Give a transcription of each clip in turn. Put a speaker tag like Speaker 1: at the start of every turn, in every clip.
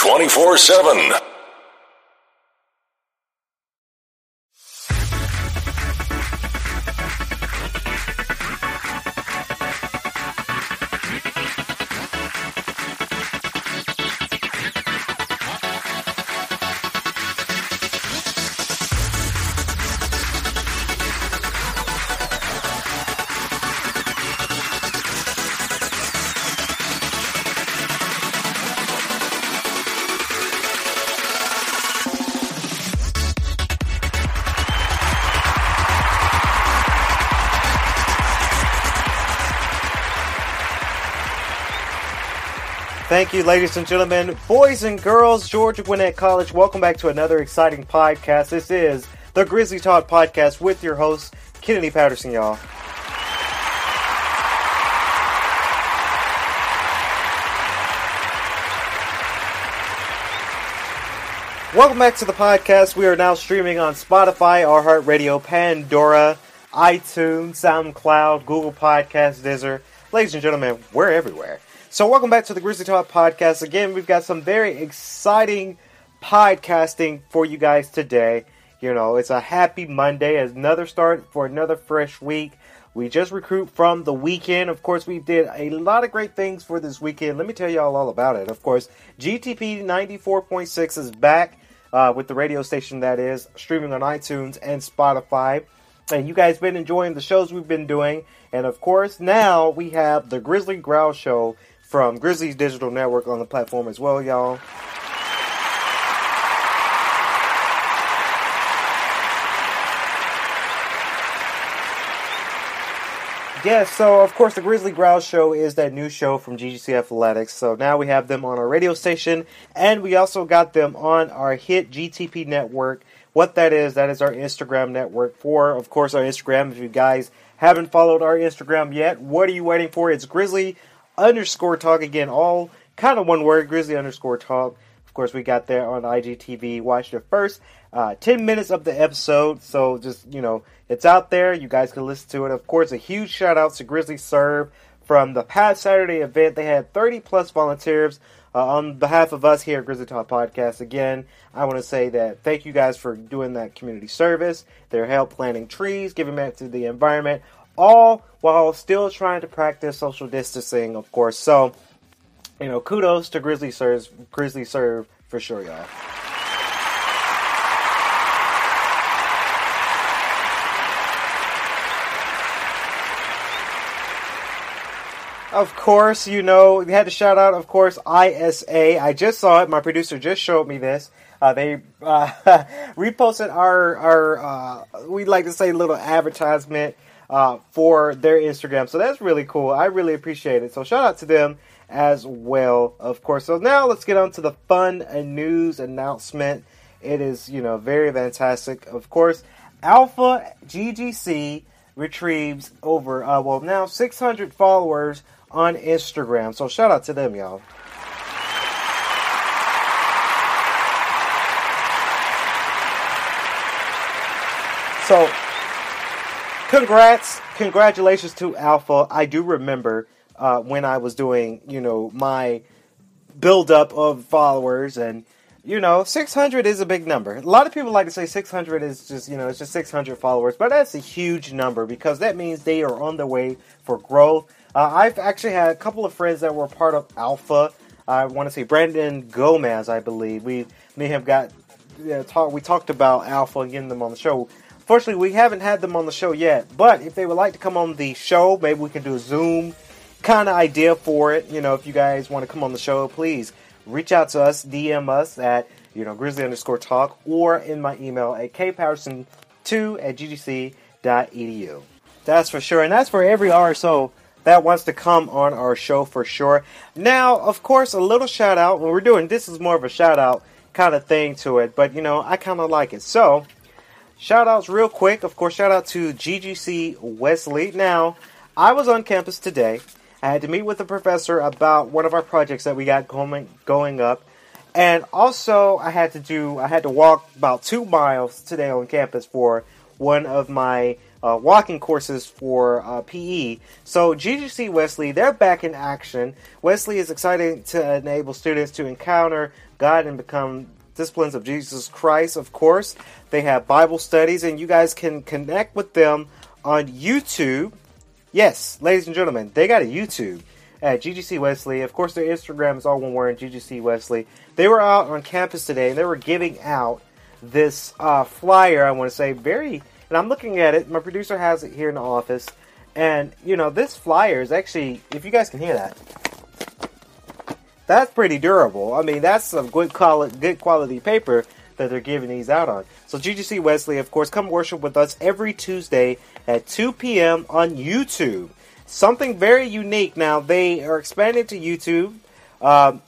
Speaker 1: 24 7.
Speaker 2: Thank you, ladies and gentlemen, boys and girls, Georgia Gwinnett College. Welcome back to another exciting podcast. This is the Grizzly Talk podcast with your host, Kennedy Patterson, y'all. Welcome back to the podcast. We are now streaming on Spotify, iHeartRadio, Pandora, iTunes, SoundCloud, Google Podcast, Deezer. Ladies and gentlemen, we're everywhere. So, welcome back to the Grizzly Talk podcast. Again, we've got some very exciting podcasting for you guys today. You know, it's a happy Monday, another start for another fresh week. We just recruit from the weekend. Of course, we did a lot of great things for this weekend. Let me tell y'all all about it. Of course, GTP 94.6 is back uh, with the radio station that is streaming on iTunes and Spotify. And you guys been enjoying the shows we've been doing. And of course, now we have the Grizzly Growl Show from Grizzlies Digital Network on the platform as well, y'all. Yes, so of course the Grizzly Growl Show is that new show from GGC Athletics. So now we have them on our radio station, and we also got them on our hit GTP network. What that is, that is our Instagram network for, of course, our Instagram. If you guys haven't followed our Instagram yet, what are you waiting for? It's Grizzly underscore talk again, all kind of one word, Grizzly underscore talk. Of course, we got there on IGTV. Watch the first uh, 10 minutes of the episode. So just, you know, it's out there. You guys can listen to it. Of course, a huge shout out to Grizzly Serve from the past Saturday event. They had 30 plus volunteers. Uh, on behalf of us here at Grizzly Talk Podcast, again, I want to say that thank you guys for doing that community service, their help planting trees, giving back to the environment, all while still trying to practice social distancing, of course. So, you know, kudos to Grizzly Serve, Grizzly Serve for sure, y'all. Of course, you know, we had to shout out, of course, ISA. I just saw it. My producer just showed me this. Uh, they uh, reposted our, our uh, we'd like to say, little advertisement uh, for their Instagram. So that's really cool. I really appreciate it. So shout out to them as well, of course. So now let's get on to the fun news announcement. It is, you know, very fantastic. Of course, Alpha GGC retrieves over, uh, well, now 600 followers on Instagram. So shout out to them, y'all. So congrats, congratulations to Alpha. I do remember uh, when I was doing, you know, my build-up of followers, and you know, 600 is a big number. A lot of people like to say 600 is just, you know, it's just 600 followers, but that's a huge number because that means they are on their way for growth. Uh, I've actually had a couple of friends that were part of Alpha. I want to say Brandon Gomez, I believe. We may have got yeah, talk. We talked about Alpha and getting them on the show. Unfortunately, we haven't had them on the show yet. But if they would like to come on the show, maybe we can do a Zoom kind of idea for it. You know, if you guys want to come on the show, please reach out to us, DM us at you know grizzly underscore talk, or in my email at kpatterson2 at ggc.edu. That's for sure, and that's for every RSO that wants to come on our show for sure. Now, of course, a little shout out when we're doing this is more of a shout out kind of thing to it, but you know, I kind of like it. So, Shout outs real quick. Of course, shout out to GGC Wesley. Now, I was on campus today. I had to meet with a professor about one of our projects that we got going going up. And also I had to do I had to walk about 2 miles today on campus for one of my uh, walking courses for uh, PE. So GGC Wesley, they're back in action. Wesley is excited to enable students to encounter God and become disciplines of Jesus Christ. Of course, they have Bible studies, and you guys can connect with them on YouTube. Yes, ladies and gentlemen, they got a YouTube at GGC Wesley. Of course, their Instagram is all one word, GGC Wesley. They were out on campus today, and they were giving out this uh, flyer. I want to say very, and I'm looking at it. My producer has it here in the office, and you know this flyer is actually, if you guys can hear that, that's pretty durable. I mean, that's some good quality, good quality paper that they're giving these out on. So GGC Wesley, of course, come worship with us every Tuesday at 2 p.m. on YouTube. Something very unique. Now they are expanding to YouTube. Um,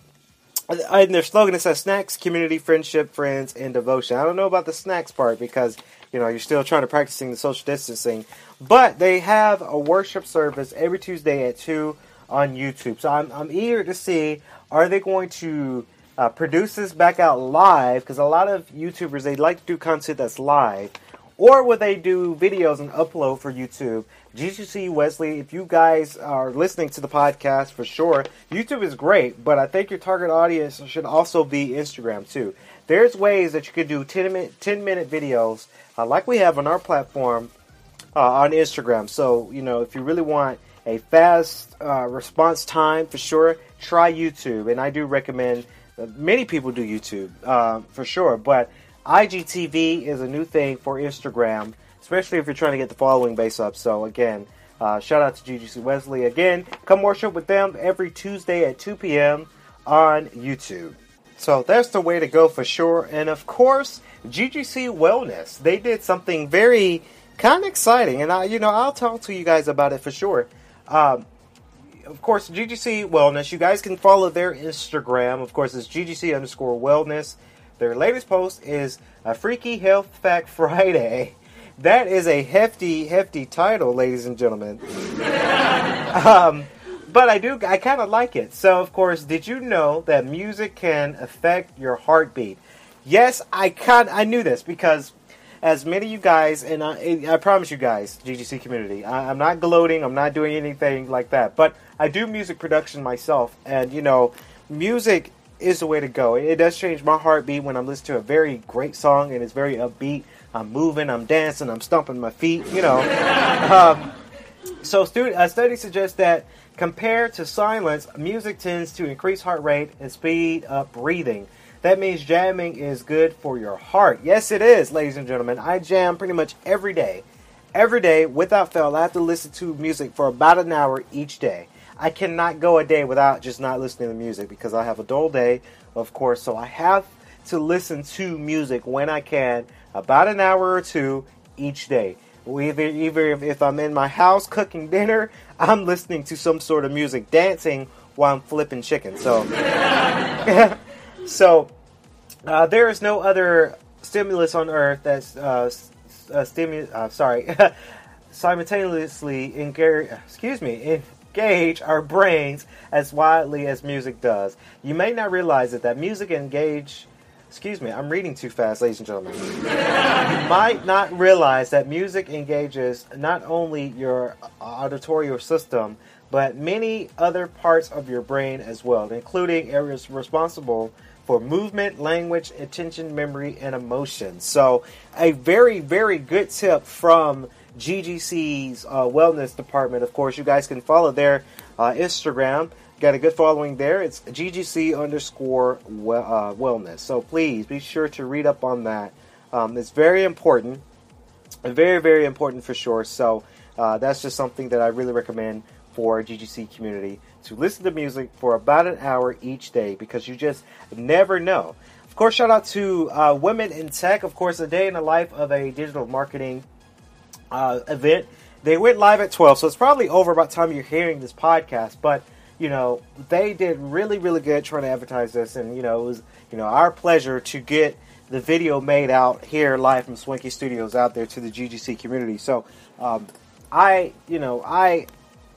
Speaker 2: and their slogan says snacks, community, friendship, friends, and devotion. I don't know about the snacks part because you know you're still trying to practicing the social distancing, but they have a worship service every Tuesday at two on YouTube. So I'm I'm eager to see are they going to uh, produce this back out live because a lot of YouTubers they like to do content that's live, or would they do videos and upload for YouTube? GGC Wesley, if you guys are listening to the podcast for sure, YouTube is great, but I think your target audience should also be Instagram too. There's ways that you could do 10 minute, 10 minute videos uh, like we have on our platform uh, on Instagram. So, you know, if you really want a fast uh, response time for sure, try YouTube. And I do recommend uh, many people do YouTube uh, for sure, but IGTV is a new thing for Instagram especially if you're trying to get the following base up. So again, uh, shout out to GGC Wesley. Again, come worship with them every Tuesday at 2 p.m. on YouTube. So that's the way to go for sure. And of course, GGC Wellness. They did something very kind of exciting, and I, you know, I'll talk to you guys about it for sure. Um, of course, GGC Wellness. You guys can follow their Instagram. Of course, it's GGC underscore Wellness. Their latest post is a Freaky Health Fact Friday. That is a hefty, hefty title, ladies and gentlemen. um, but I do, I kind of like it. So, of course, did you know that music can affect your heartbeat? Yes, I kind, I knew this because as many of you guys, and I, I promise you guys, GGC community, I, I'm not gloating, I'm not doing anything like that, but I do music production myself, and you know, music is the way to go. It does change my heartbeat when I'm listening to a very great song and it's very upbeat. I'm moving, I'm dancing, I'm stomping my feet, you know. um, so, student, a study suggests that compared to silence, music tends to increase heart rate and speed up breathing. That means jamming is good for your heart. Yes, it is, ladies and gentlemen. I jam pretty much every day. Every day, without fail, I have to listen to music for about an hour each day. I cannot go a day without just not listening to music because I have a dull day, of course. So I have to listen to music when I can about an hour or two each day. Either, either if I'm in my house cooking dinner, I'm listening to some sort of music, dancing while I'm flipping chicken. So, so uh, there is no other stimulus on earth that's uh, uh, stimulus. Uh, sorry, simultaneously engage. Excuse me. Engage our brains as widely as music does. You may not realize it that music engage Excuse me, I'm reading too fast, ladies and gentlemen. you might not realize that music engages not only your auditory system, but many other parts of your brain as well, including areas responsible for movement, language, attention, memory, and emotion. So, a very, very good tip from GGC's uh, wellness department. Of course, you guys can follow their uh, Instagram Got a good following there. It's GGC underscore well, uh, wellness. So please be sure to read up on that. Um, it's very important, very very important for sure. So uh, that's just something that I really recommend for GGC community to listen to music for about an hour each day because you just never know. Of course, shout out to uh, Women in Tech. Of course, a day in the life of a digital marketing uh, event. They went live at 12, so it's probably over about time you're hearing this podcast. But you know, they did really, really good trying to advertise this, and you know, it was you know our pleasure to get the video made out here live from Swanky Studios out there to the GGC community. So, um, I, you know, I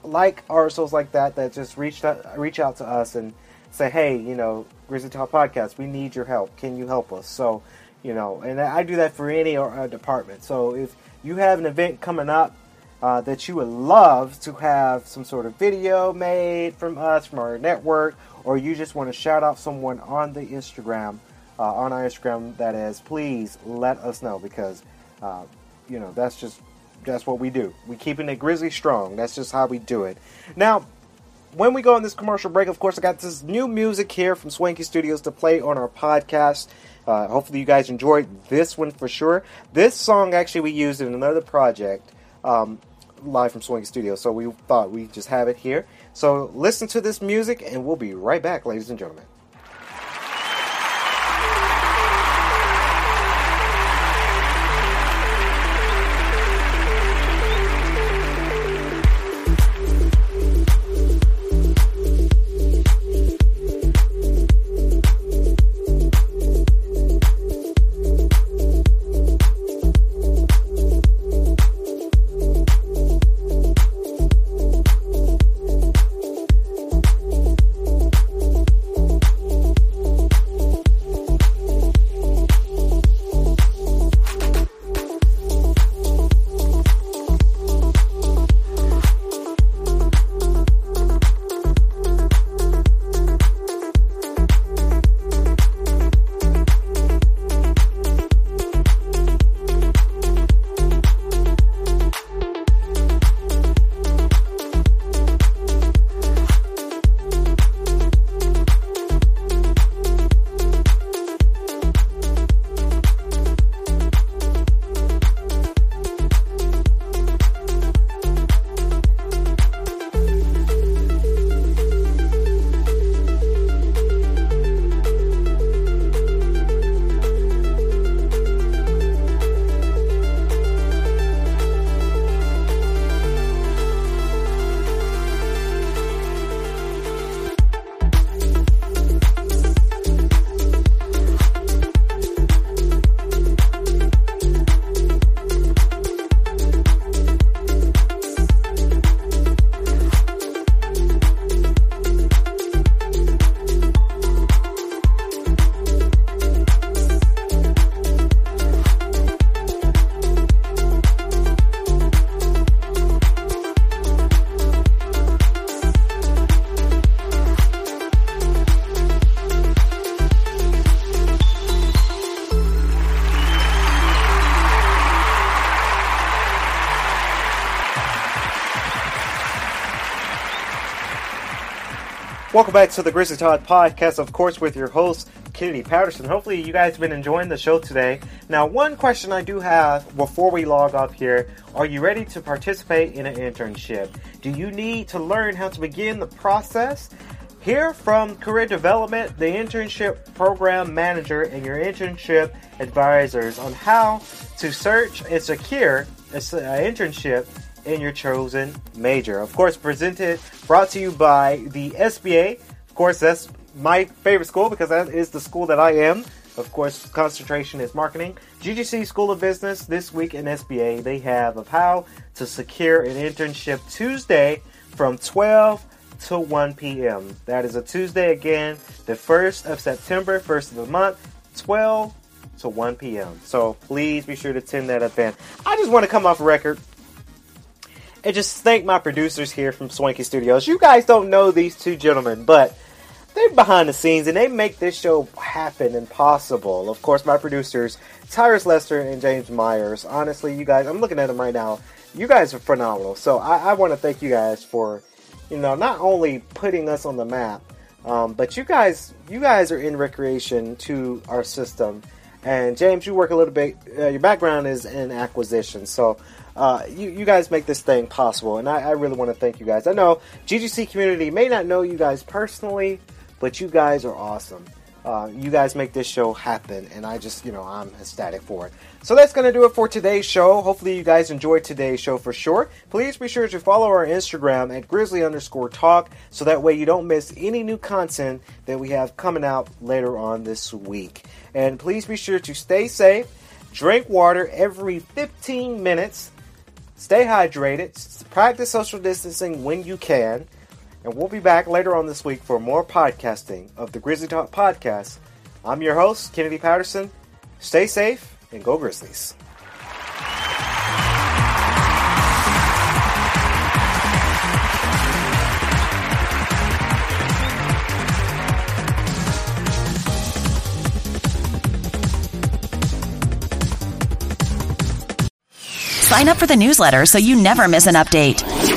Speaker 2: like artists like that that just reach out, reach out to us and say, hey, you know, Grizzly Talk Podcast, we need your help. Can you help us? So, You know, and I do that for any uh, department. So if you have an event coming up uh, that you would love to have some sort of video made from us, from our network, or you just want to shout out someone on the Instagram, uh, on our Instagram, that is, please let us know because, uh, you know, that's just that's what we do. We keeping it grizzly strong. That's just how we do it. Now, when we go on this commercial break, of course, I got this new music here from Swanky Studios to play on our podcast. Uh, hopefully, you guys enjoyed this one for sure. This song actually we used in another project um, live from Swanky Studios, so we thought we'd just have it here. So, listen to this music, and we'll be right back, ladies and gentlemen. Back to the Grizzly Talk podcast, of course, with your host, Kennedy Patterson. Hopefully, you guys have been enjoying the show today. Now, one question I do have before we log off here are you ready to participate in an internship? Do you need to learn how to begin the process? Hear from Career Development, the internship program manager, and your internship advisors on how to search and secure an internship in your chosen major. Of course, presented, brought to you by the SBA. Of course, that's my favorite school because that is the school that I am. Of course, concentration is marketing. GGC School of Business this week in SBA, they have of how to secure an internship Tuesday from 12 to 1 p.m. That is a Tuesday again, the 1st of September, 1st of the month, 12 to 1 p.m. So please be sure to attend that event. I just want to come off record and just thank my producers here from Swanky Studios. You guys don't know these two gentlemen, but they're behind the scenes and they make this show happen and possible. Of course, my producers, Tyrus Lester and James Myers. Honestly, you guys, I'm looking at them right now. You guys are phenomenal. So I, I want to thank you guys for, you know, not only putting us on the map, um, but you guys, you guys are in recreation to our system. And James, you work a little bit. Uh, your background is in acquisition, so uh, you, you guys make this thing possible, and I, I really want to thank you guys. I know GGC community may not know you guys personally, but you guys are awesome. Uh, you guys make this show happen, and I just, you know, I'm ecstatic for it. So that's going to do it for today's show. Hopefully, you guys enjoyed today's show for sure. Please be sure to follow our Instagram at grizzly underscore talk so that way you don't miss any new content that we have coming out later on this week. And please be sure to stay safe, drink water every 15 minutes Stay hydrated, practice social distancing when you can, and we'll be back later on this week for more podcasting of the Grizzly Talk Podcast. I'm your host, Kennedy Patterson. Stay safe and go Grizzlies.
Speaker 1: Sign up for the newsletter so you never miss an update.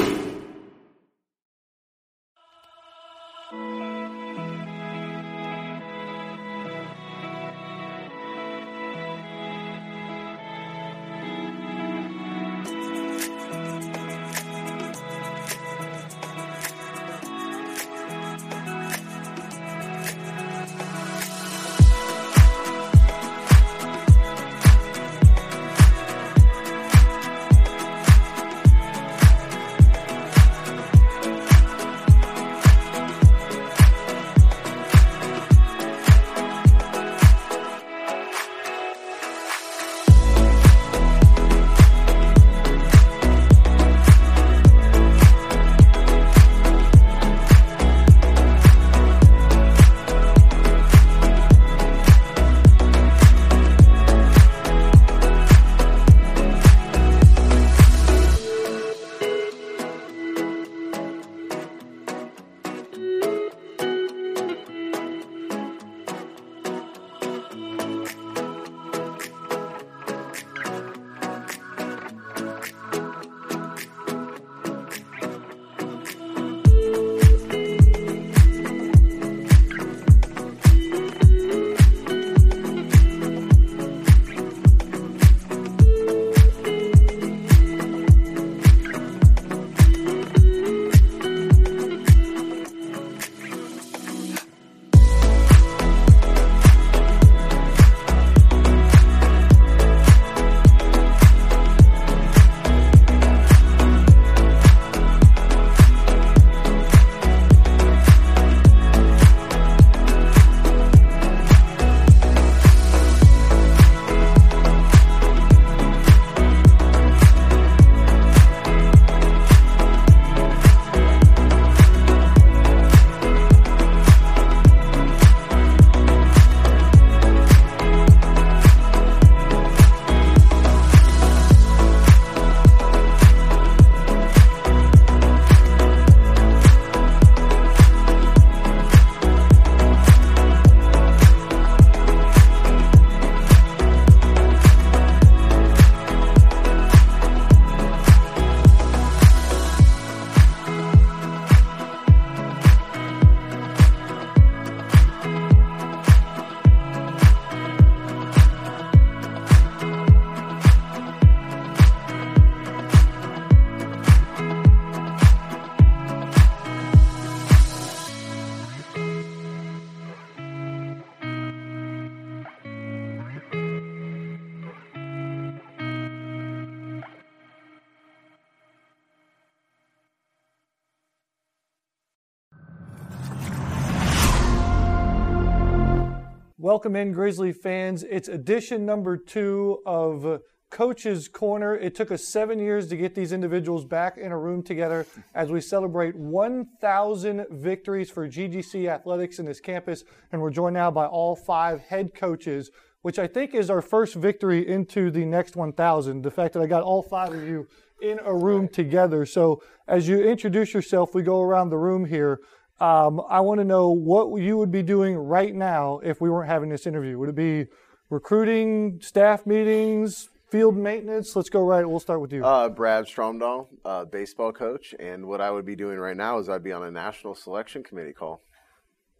Speaker 3: Welcome in, Grizzly fans. It's edition number two of Coach's Corner. It took us seven years to get these individuals back in a room together as we celebrate 1,000 victories for GGC athletics in this campus. And we're joined now by all five head coaches, which I think is our first victory into the next 1,000. The fact that I got all five of you in a room together. So as you introduce yourself, we go around the room here. Um, I want to know what you would be doing right now if we weren't having this interview. Would it be recruiting, staff meetings, field maintenance? Let's go right. We'll start with you.
Speaker 4: Uh, Brad Stromdahl, uh, baseball coach, and what I would be doing right now is I'd be on a national selection committee call.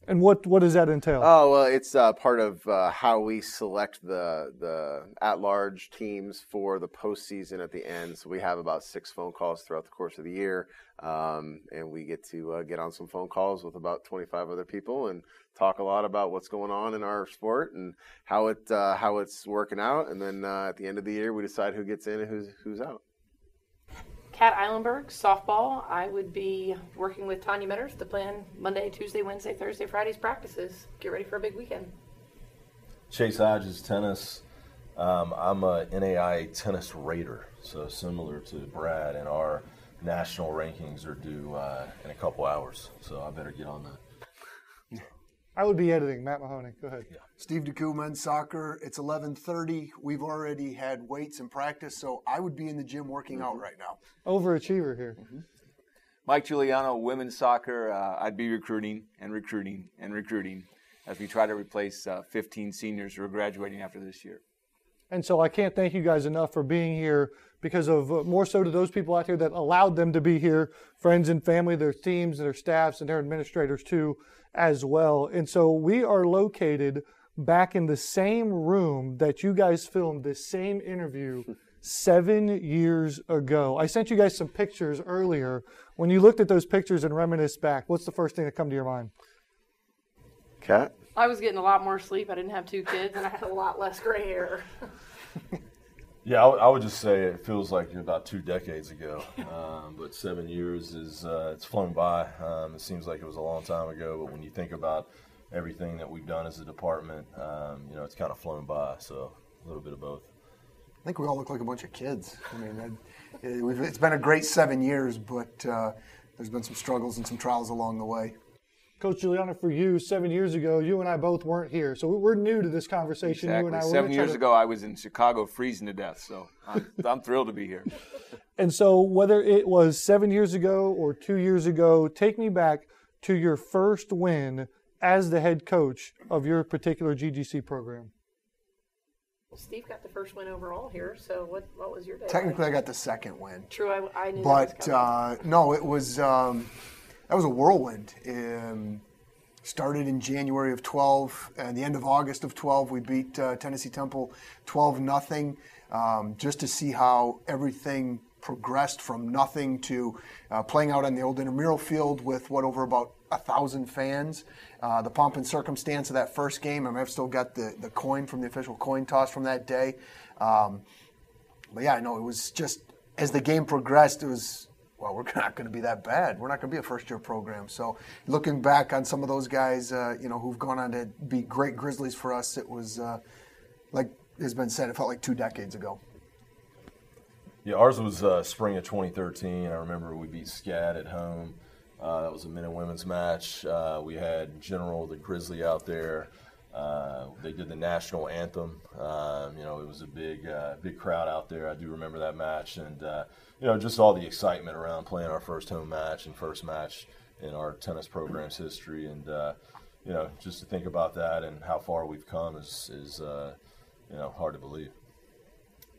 Speaker 3: And what what does that entail?
Speaker 4: Oh well, it's uh, part of uh, how we select the the at large teams for the postseason at the end. So we have about six phone calls throughout the course of the year, um, and we get to uh, get on some phone calls with about 25 other people and talk a lot about what's going on in our sport and how it uh, how it's working out. And then uh, at the end of the year, we decide who gets in and who's who's out.
Speaker 5: Kat Ihlenburg, softball. I would be working with Tanya Metters to plan Monday, Tuesday, Wednesday, Thursday, Friday's practices. Get ready for a big weekend.
Speaker 6: Chase Hodges, tennis. Um, I'm a NAIA tennis rater, so similar to Brad, and our national rankings are due uh, in a couple hours. So I better get on that.
Speaker 3: I would be editing. Matt Mahoney, go ahead.
Speaker 7: Steve DeCoux, soccer. It's 11:30. We've already had weights and practice, so I would be in the gym working out right now.
Speaker 3: Overachiever here.
Speaker 8: Mike Giuliano, women's soccer. Uh, I'd be recruiting and recruiting and recruiting as we try to replace uh, 15 seniors who are graduating after this year.
Speaker 3: And so I can't thank you guys enough for being here because of uh, more so to those people out there that allowed them to be here, friends and family, their teams, and their staffs, and their administrators too, as well. And so we are located back in the same room that you guys filmed this same interview seven years ago. I sent you guys some pictures earlier. When you looked at those pictures and reminisced back, what's the first thing that come to your mind?
Speaker 4: Kat?
Speaker 5: I was getting a lot more sleep. I didn't have two kids, and I had a lot less gray hair.
Speaker 6: Yeah, I, would- just say it feels like about two decades ago, um, but seven years is uh, it's flown by. Um, it seems like it was a long time ago, but when you think about everything that we've done as a department, um, you know, it's kind of flown by. So a little bit of both.
Speaker 7: I think we all look like a bunch of kids. I mean, it, we've, it's been a great seven years, but uh, there's been some struggles and some trials along the way.
Speaker 3: Coach Giuliano, for you, seven years ago, you and I both weren't here. So we're new to this conversation. You and I
Speaker 8: Exactly. Seven years
Speaker 3: to-
Speaker 8: ago, I was in Chicago freezing to death, so I'm, I'm thrilled to be here.
Speaker 3: And so, whether it was seven years ago or two years ago, take me back to your first win as the head coach of your particular GGC program.
Speaker 5: Well, Steve got the first win overall here. So what? What was your day?
Speaker 7: Technically, I got the second win.
Speaker 5: True, I, I knew.
Speaker 7: But
Speaker 5: that was
Speaker 7: uh, no, it was um, that was a whirlwind. Um, started in January of 12, and the end of August of 12, we beat uh, Tennessee Temple 12 nothing. Um, just to see how everything progressed from nothing to uh, playing out on the old intramural field with what over about a thousand fans. Uh, the pomp and circumstance of that first game. I mean, I've still got the, the coin from the official coin toss from that day. Um, but yeah, I know it was just as the game progressed, it was well, we're not going to be that bad. We're not going to be a first-year program. So, looking back on some of those guys, uh, you know, who've gone on to be great Grizzlies for us, it was uh, like has been said, it felt like two decades ago.
Speaker 6: Yeah, ours was uh, spring of 2013. I remember we beat SCAD at home. Uh, that was a men and women's match. Uh, we had General the Grizzly out there. Uh, they did the national anthem. Um, you know, it was a big, big crowd out there. I do remember that match, and you know, just all the excitement around playing our first home match and first match in our tennis program's history. And uh, you know, just to think about that and how far we've come is, is uh, you know, hard to believe.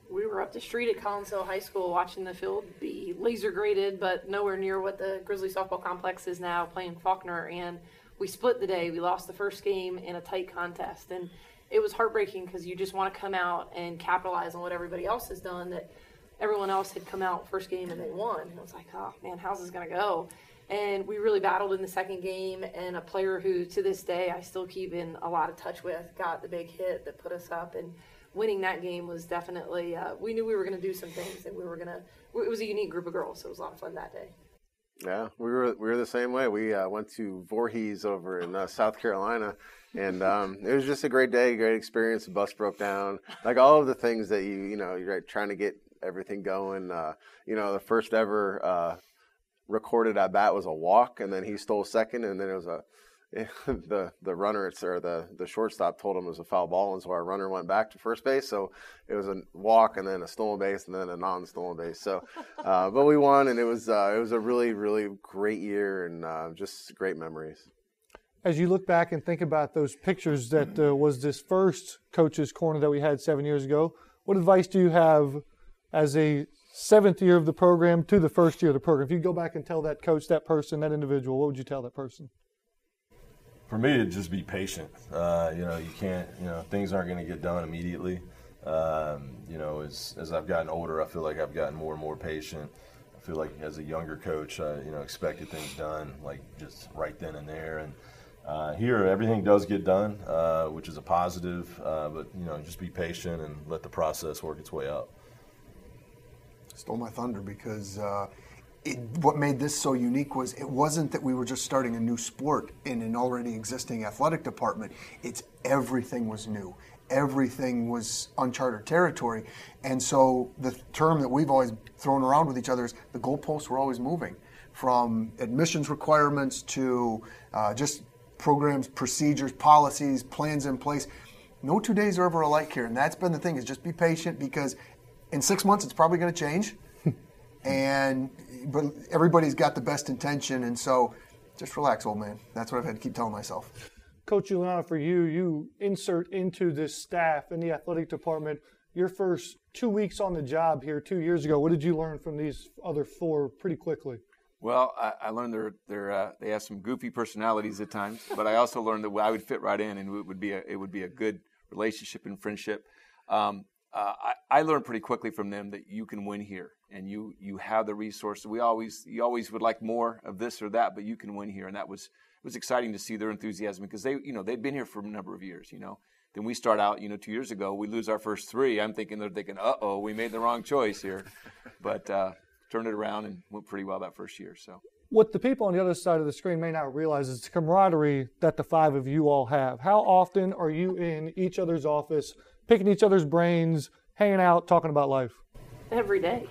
Speaker 5: we were up the street at Collins Hill High School watching the field be laser graded, but nowhere near what the Grizzly softball complex is now playing Faulkner. And we split the day. We lost the first game in a tight contest, and it was heartbreaking because you just want to come out and capitalize on what everybody else has done. That everyone else had come out first game and they won. And I was like, oh man, how's this gonna go? And we really battled in the second game. And a player who, to this day, I still keep in a lot of touch with, got the big hit that put us up. And winning that game was definitely. Uh, we knew we were going to do some things, and we were going to. It was a unique group of girls, so it was a lot of fun that day.
Speaker 4: Yeah, we were we were the same way. We uh, went to Voorhees over in uh, South Carolina, and um, it was just a great day, great experience. The bus broke down, like all of the things that you you know you're trying to get everything going. Uh, you know, the first ever uh, recorded at bat was a walk, and then he stole second, and then it was a the the runner it's or the the shortstop told him it was a foul ball, and so our runner went back to first base. So it was a walk, and then a stolen base, and then a non-stolen base. So, uh, but we won, and it was uh, it was a really really great year, and uh, just great memories.
Speaker 3: As you look back and think about those pictures that uh, was this first coach's corner that we had seven years ago, what advice do you have as a seventh year of the program to the first year of the program? If you go back and tell that coach, that person, that individual, what would you tell that person?
Speaker 6: For me, to just be patient. Uh, you know, you can't. You know, things aren't going to get done immediately. Um, you know, as as I've gotten older, I feel like I've gotten more and more patient. I feel like as a younger coach, I, you know, expected things done like just right then and there. And uh, here, everything does get done, uh, which is a positive. Uh, but you know, just be patient and let the process work its way out.
Speaker 7: Stole my thunder because uh, it, what made this so unique was it wasn't that we were just starting a new sport in an already existing athletic department. It's everything was new. Everything was uncharted territory. And so the term that we've always thrown around with each other is the goalposts were always moving from admissions requirements to uh, just programs, procedures, policies, plans in place. No two days are ever alike here, and that's been the thing. Is just be patient because in six months it's probably going to change, and but everybody's got the best intention, and so just relax, old man. That's what I've had to keep telling myself.
Speaker 3: Coach Giuliano, for you, you insert into this staff in the athletic department your first two weeks on the job here two years ago. What did you learn from these other four pretty quickly?
Speaker 8: Well, I, I learned they're, they're, uh, they have some goofy personalities at times, but I also learned that I would fit right in and it would be a, it would be a good relationship and friendship. Um, uh, I, I, learned pretty quickly from them that you can win here and you, you have the resources. We always, you always would like more of this or that, but you can win here. And that was, it was exciting to see their enthusiasm because they, you know, they've been here for a number of years, you know. Then we start out, you know, two years ago, we lose our first three. I'm thinking they're thinking, uh oh, we made the wrong choice here. But uh, turned it around and went pretty well that first year. So
Speaker 3: what the people on the other side of the screen may not realize is the camaraderie that the five of you all have. How often are you in each other's office, picking each other's brains, hanging out, talking about life?
Speaker 5: Every day.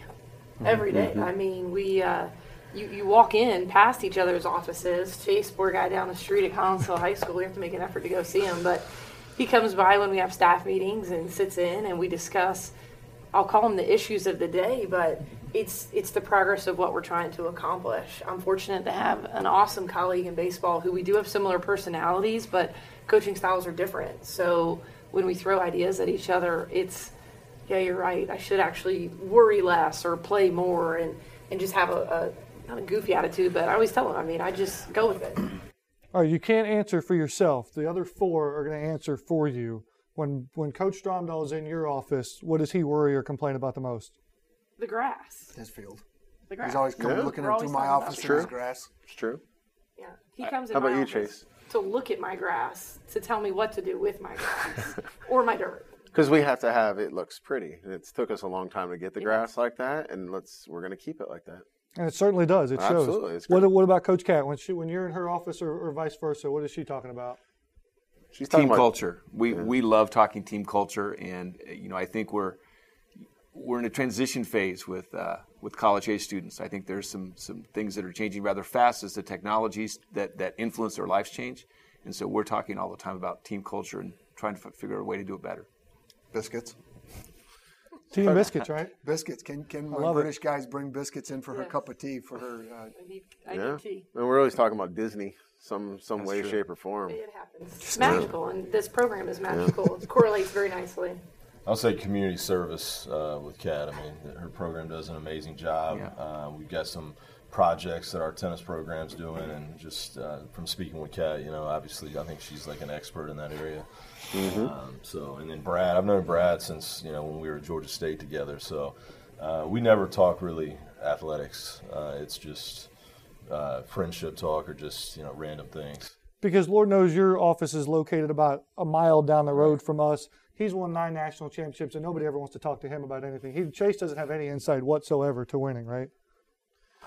Speaker 5: Every day. Mm-hmm. I mean, we. Uh, you, you walk in past each other's offices. Chase, poor guy down the street at Collins Hill High School, we have to make an effort to go see him. But he comes by when we have staff meetings and sits in and we discuss, I'll call them the issues of the day, but it's it's the progress of what we're trying to accomplish. I'm fortunate to have an awesome colleague in baseball who we do have similar personalities, but coaching styles are different. So when we throw ideas at each other, it's yeah, you're right. I should actually worry less or play more and and just have a, a not a goofy attitude, but I always tell them. I mean, I just go with it.
Speaker 3: All right, oh, you can't answer for yourself. The other four are going to answer for you. When when Coach Stromdahl is in your office, what does he worry or complain about the most?
Speaker 5: The grass.
Speaker 7: His field.
Speaker 5: The grass.
Speaker 7: He's always coming
Speaker 4: Yeah.
Speaker 7: looking
Speaker 5: We're
Speaker 7: into my office
Speaker 5: about
Speaker 7: his
Speaker 4: True.
Speaker 7: grass.
Speaker 4: It's true.
Speaker 5: Yeah, he comes in
Speaker 4: How about
Speaker 5: my
Speaker 4: you,
Speaker 5: office
Speaker 4: Chase?
Speaker 5: To look at my grass to tell me what to do with my grass or my dirt.
Speaker 4: Because we have to have it looks pretty. It took us a long time to get the grass like that, and let's we're going to keep it like that.
Speaker 3: And it certainly does. It shows.
Speaker 4: Absolutely, it's
Speaker 3: What, what about Coach Kat? When she when you're in her office or, or vice versa, what is she talking about?
Speaker 4: She's talking
Speaker 8: team
Speaker 4: about
Speaker 8: culture. We we love talking team culture, and uh, you know I think we're we're in a transition phase with uh, with college age students. I think there's some some things that are changing rather fast as the technologies that that influence their lives change, and so we're talking all the time about team culture and trying to f- figure out a way to do it better.
Speaker 7: Biscuits.
Speaker 3: Tea and biscuits, right?
Speaker 7: Biscuits. Can can my
Speaker 3: love it.
Speaker 7: British guys bring biscuits in for her cup of tea for her? Uh,
Speaker 5: I need, I
Speaker 4: yeah.
Speaker 5: need tea.
Speaker 4: And we're always talking about Disney, some some way,
Speaker 8: true.
Speaker 4: shape, or form.
Speaker 5: It happens. It's magical, and this program is magical. It correlates very nicely.
Speaker 6: I'll say community service uh, with Kat. I mean, her program does an amazing job.
Speaker 8: Yeah.
Speaker 6: Uh, we've got some projects that our tennis program's doing, and just uh, from speaking with Kat, you know, obviously, I think she's like an expert in that area. Um, so, and then Brad, I've known Brad since you know when we were at Georgia State together. So, uh, we never talk really athletics. Uh, it's just uh, friendship talk or just you know random things.
Speaker 3: Because Lord knows your office is located about a mile down the road from us. He's won nine national championships, and nobody ever wants to talk to him about anything. He, Chase doesn't have any insight whatsoever to winning, right?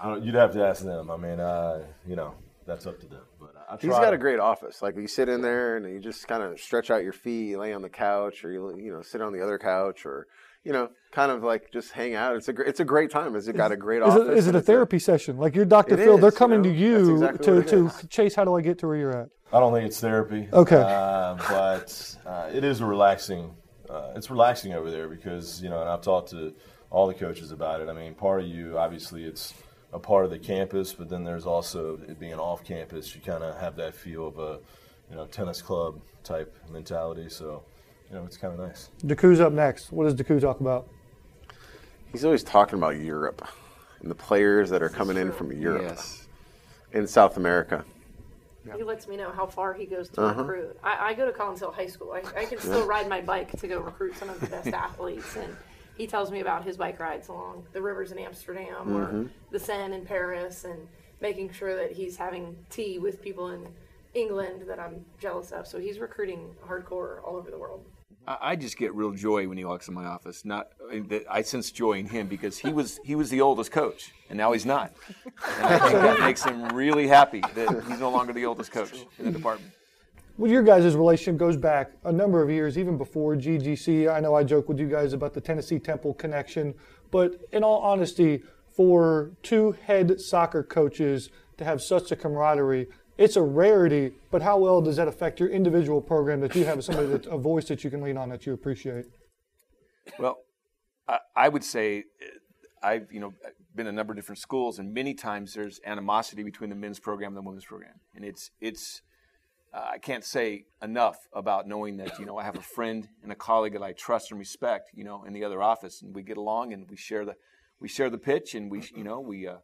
Speaker 6: I don't, you'd have to ask them. I mean, uh, you know, that's up to them. But I, I
Speaker 4: He's
Speaker 6: try
Speaker 4: got a great office. Like you sit in there and you just kind of stretch out your feet, you lay on the couch, or you you know sit on the other couch, or you know kind of like just hang out. It's a gr- it's a great time. It's got a great
Speaker 3: Is
Speaker 4: office.
Speaker 3: it, is it a
Speaker 4: it's
Speaker 3: therapy session? Like you're Dr.
Speaker 4: It
Speaker 3: Phil, they're
Speaker 4: is, you
Speaker 3: coming
Speaker 4: know?
Speaker 3: to you
Speaker 4: exactly
Speaker 3: to, to
Speaker 4: is.
Speaker 3: Chase, how do I get to where you're at?
Speaker 6: I don't think it's therapy.
Speaker 3: Okay.
Speaker 6: Uh, but uh, it is a relaxing. Uh, it's relaxing over there because you know, and I've talked to all the coaches about it. I mean, part of you, obviously, it's a part of the campus, but then there's also it being off campus. You kind of have that feel of a, you know, tennis club type mentality. So, you know, it's kind of nice.
Speaker 3: Daku's up next. What does Daku talk about?
Speaker 4: He's always talking about Europe and the players that are coming in from Europe
Speaker 8: Yes.
Speaker 4: and South America.
Speaker 5: He lets me know how far he goes to
Speaker 4: Uh-huh.
Speaker 5: recruit. I, I go to Collins Hill High School. I, I can still ride my bike to go recruit some of the best athletes. And he tells me about his bike rides along the rivers in Amsterdam
Speaker 4: Mm-hmm.
Speaker 5: or the Seine in Paris and making sure that he's having tea with people in England that I'm jealous of. So he's recruiting hardcore all over the world.
Speaker 8: I, just get real joy when he walks in my office. Not I sense joy in him because he was he was the oldest coach, and now he's not. And I think that makes him really happy that he's no longer the oldest coach in the department.
Speaker 3: Well, your guys' relationship goes back a number of years, even before GGC. I know I joke with you guys about the Tennessee Temple connection, but in all honesty, for two head soccer coaches to have such a camaraderie, it's a rarity, but how well does that affect your individual program that you have somebody that a voice that you can lean on that you appreciate?
Speaker 8: Well, I, I would say uh, I've you know been a number of different schools, and many times there's animosity between the men's program and the women's program, and it's it's uh, I can't say enough about knowing that you know I have a friend and a colleague that I trust and respect, you know, in the other office, and we get along and we share the we share the pitch, and we you know we uh,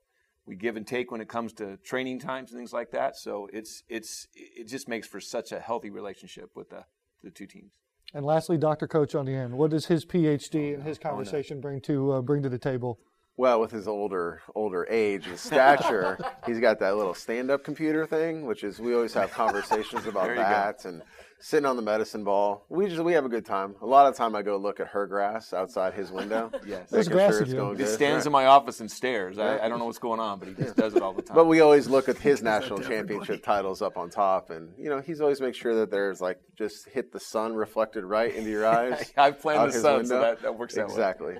Speaker 8: we give and take when it comes to training times and things like that. So it's it's it just makes for such a healthy relationship with the the two teams.
Speaker 3: And lastly, Dr. Coach on the end, what does his PhD and his conversation bring to uh, bring to the table?
Speaker 4: Well, with his older older age and stature, he's got that little stand-up computer thing, which is we always have conversations about that and sitting on the medicine ball. We just we have a good time. A lot of time I go look at her grass outside his window.
Speaker 8: Yes.
Speaker 3: There's grass
Speaker 4: sure it's
Speaker 3: again.
Speaker 4: going
Speaker 8: He
Speaker 4: good.
Speaker 8: stands in my office and stares. I, I don't know what's going on, but he just does it all the time.
Speaker 4: But we always look at his national championship titles up on top, and you know he's always make sure that there's like just hit the sun reflected right into your eyes.
Speaker 8: I've planned
Speaker 4: out
Speaker 8: the
Speaker 4: his
Speaker 8: sun, so that, that works out well.
Speaker 4: exactly.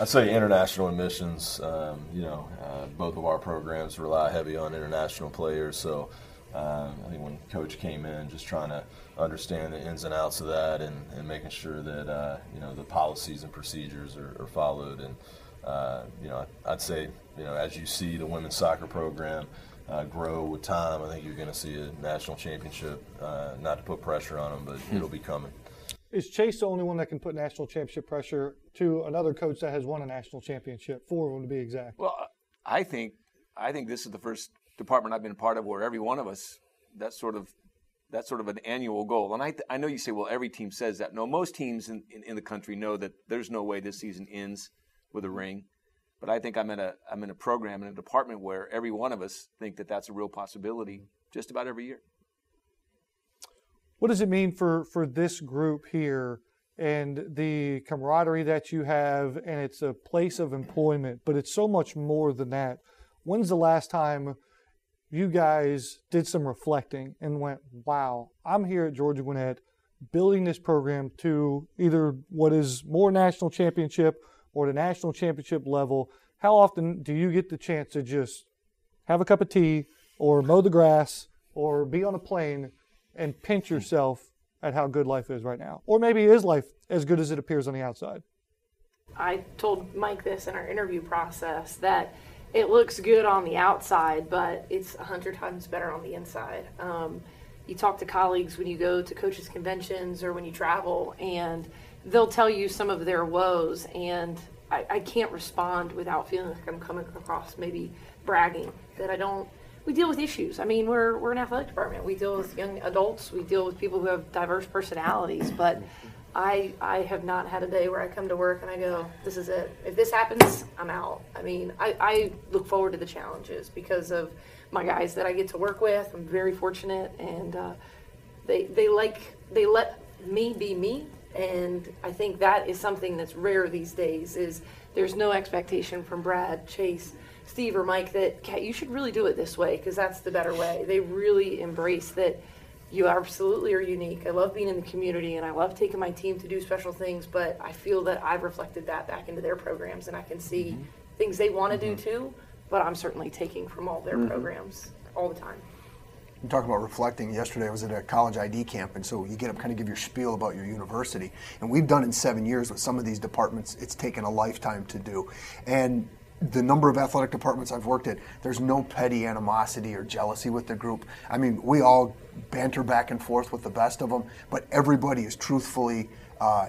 Speaker 6: I'd say international admissions. Um, you know, uh, both of our programs rely heavy on international players. So um, I think when Coach came in, just trying to understand the ins and outs of that, and, and making sure that uh, you know the policies and procedures are, are followed. And uh, you know, I'd say you know as you see the women's soccer program. Uh, grow with time. I think you're going to see a national championship. Uh, not to put pressure on them, but it'll be coming.
Speaker 3: Is Chase the only one that can put national championship pressure to another coach that has won a national championship? Four of them to be exact.
Speaker 8: Well, I think I think this is the first department I've been a part of where every one of us that's sort of that's sort of an annual goal. And I, I know you say, well, every team says that. No, most teams in, in, in the country know that there's no way this season ends with a ring. But I think I'm in a I'm in a program in a department where every one of us think that that's a real possibility just about every year.
Speaker 3: What does it mean for, for this group here and the camaraderie that you have? And it's a place of employment, but it's so much more than that. When's the last time you guys did some reflecting and went, wow, I'm here at Georgia Gwinnett building this program to either what is more national championship or the national championship level? How often do you get the chance to just have a cup of tea or mow the grass or be on a plane and pinch hmm. yourself at how good life is right now? Or maybe is life as good as it appears on the outside?
Speaker 5: I told Mike this in our interview process that it looks good on the outside, but it's a hundred times better on the inside. Um, you talk to colleagues when you go to coaches conventions or when you travel, and they'll tell you some of their woes, and I, I can't respond without feeling like I'm coming across maybe bragging that I don't. We deal with issues. I mean, we're we're an athletic department. We deal with young adults. We deal with people who have diverse personalities, but. I, I have not had a day where I come to work and I go, this is it. If this happens, I'm out. I mean, I, I look forward to the challenges because of my guys that I get to work with. I'm very fortunate, and uh, they they like they let me be me, and I think that is something that's rare these days. Is there's no expectation from Brad, Chase, Steve, or Mike that Kat, you should really do it this way because that's the better way. They really embrace that you absolutely are unique. I love being in the community and I love taking my team to do special things, but I feel that I've reflected that back into their programs and I can see mm-hmm. things they want to do mm-hmm. too, but I'm certainly taking from all their mm-hmm. programs all the time.
Speaker 7: I'm talking about reflecting. Yesterday I was at a college ID camp, and so you get up, kind of give your spiel about your university. And we've done in seven years with some of these departments, it's taken a lifetime to do. And the number of athletic departments I've worked at, there's no petty animosity or jealousy with the group. I mean, we all banter back and forth with the best of them, but everybody is truthfully, uh,